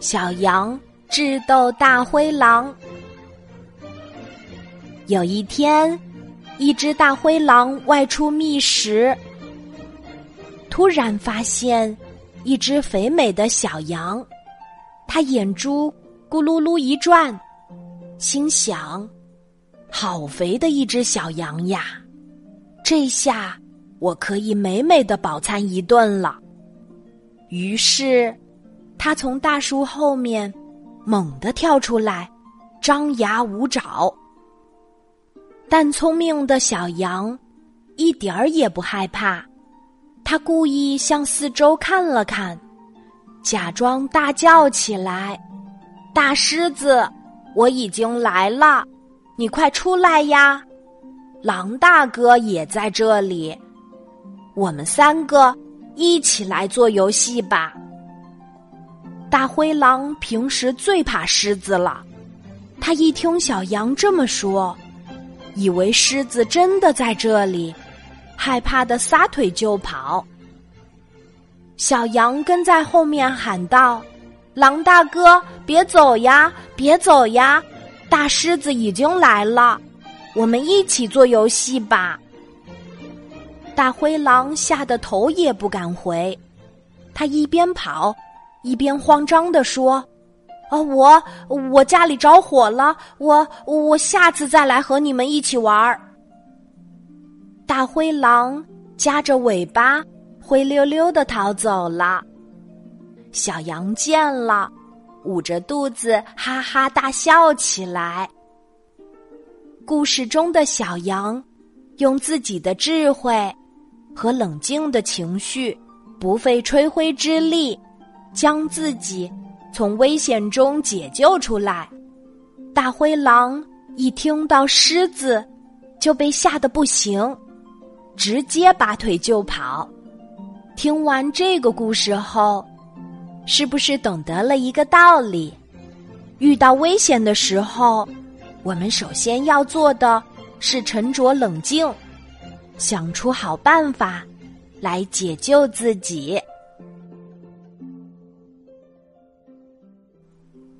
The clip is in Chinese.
小羊智斗大灰狼。有一天，一只大灰狼外出觅食，突然发现一只肥美的小羊，它眼珠咕噜噜一转，心想：“好肥的一只小羊呀！这下我可以美美的饱餐一顿了。”于是，他从大树后面猛地跳出来，张牙舞爪。但聪明的小羊一点儿也不害怕，他故意向四周看了看，假装大叫起来：“大狮子，我已经来了，你快出来呀！狼大哥也在这里，我们三个。”一起来做游戏吧！大灰狼平时最怕狮子了，他一听小羊这么说，以为狮子真的在这里，害怕的撒腿就跑。小羊跟在后面喊道：“狼大哥，别走呀，别走呀！大狮子已经来了，我们一起做游戏吧。”大灰狼吓得头也不敢回，他一边跑，一边慌张地说：“啊，我我家里着火了，我我下次再来和你们一起玩。”大灰狼夹着尾巴，灰溜溜的逃走了。小羊见了，捂着肚子哈哈大笑起来。故事中的小羊，用自己的智慧。和冷静的情绪，不费吹灰之力，将自己从危险中解救出来。大灰狼一听到狮子，就被吓得不行，直接拔腿就跑。听完这个故事后，是不是懂得了一个道理？遇到危险的时候，我们首先要做的是沉着冷静。想出好办法来解救自己。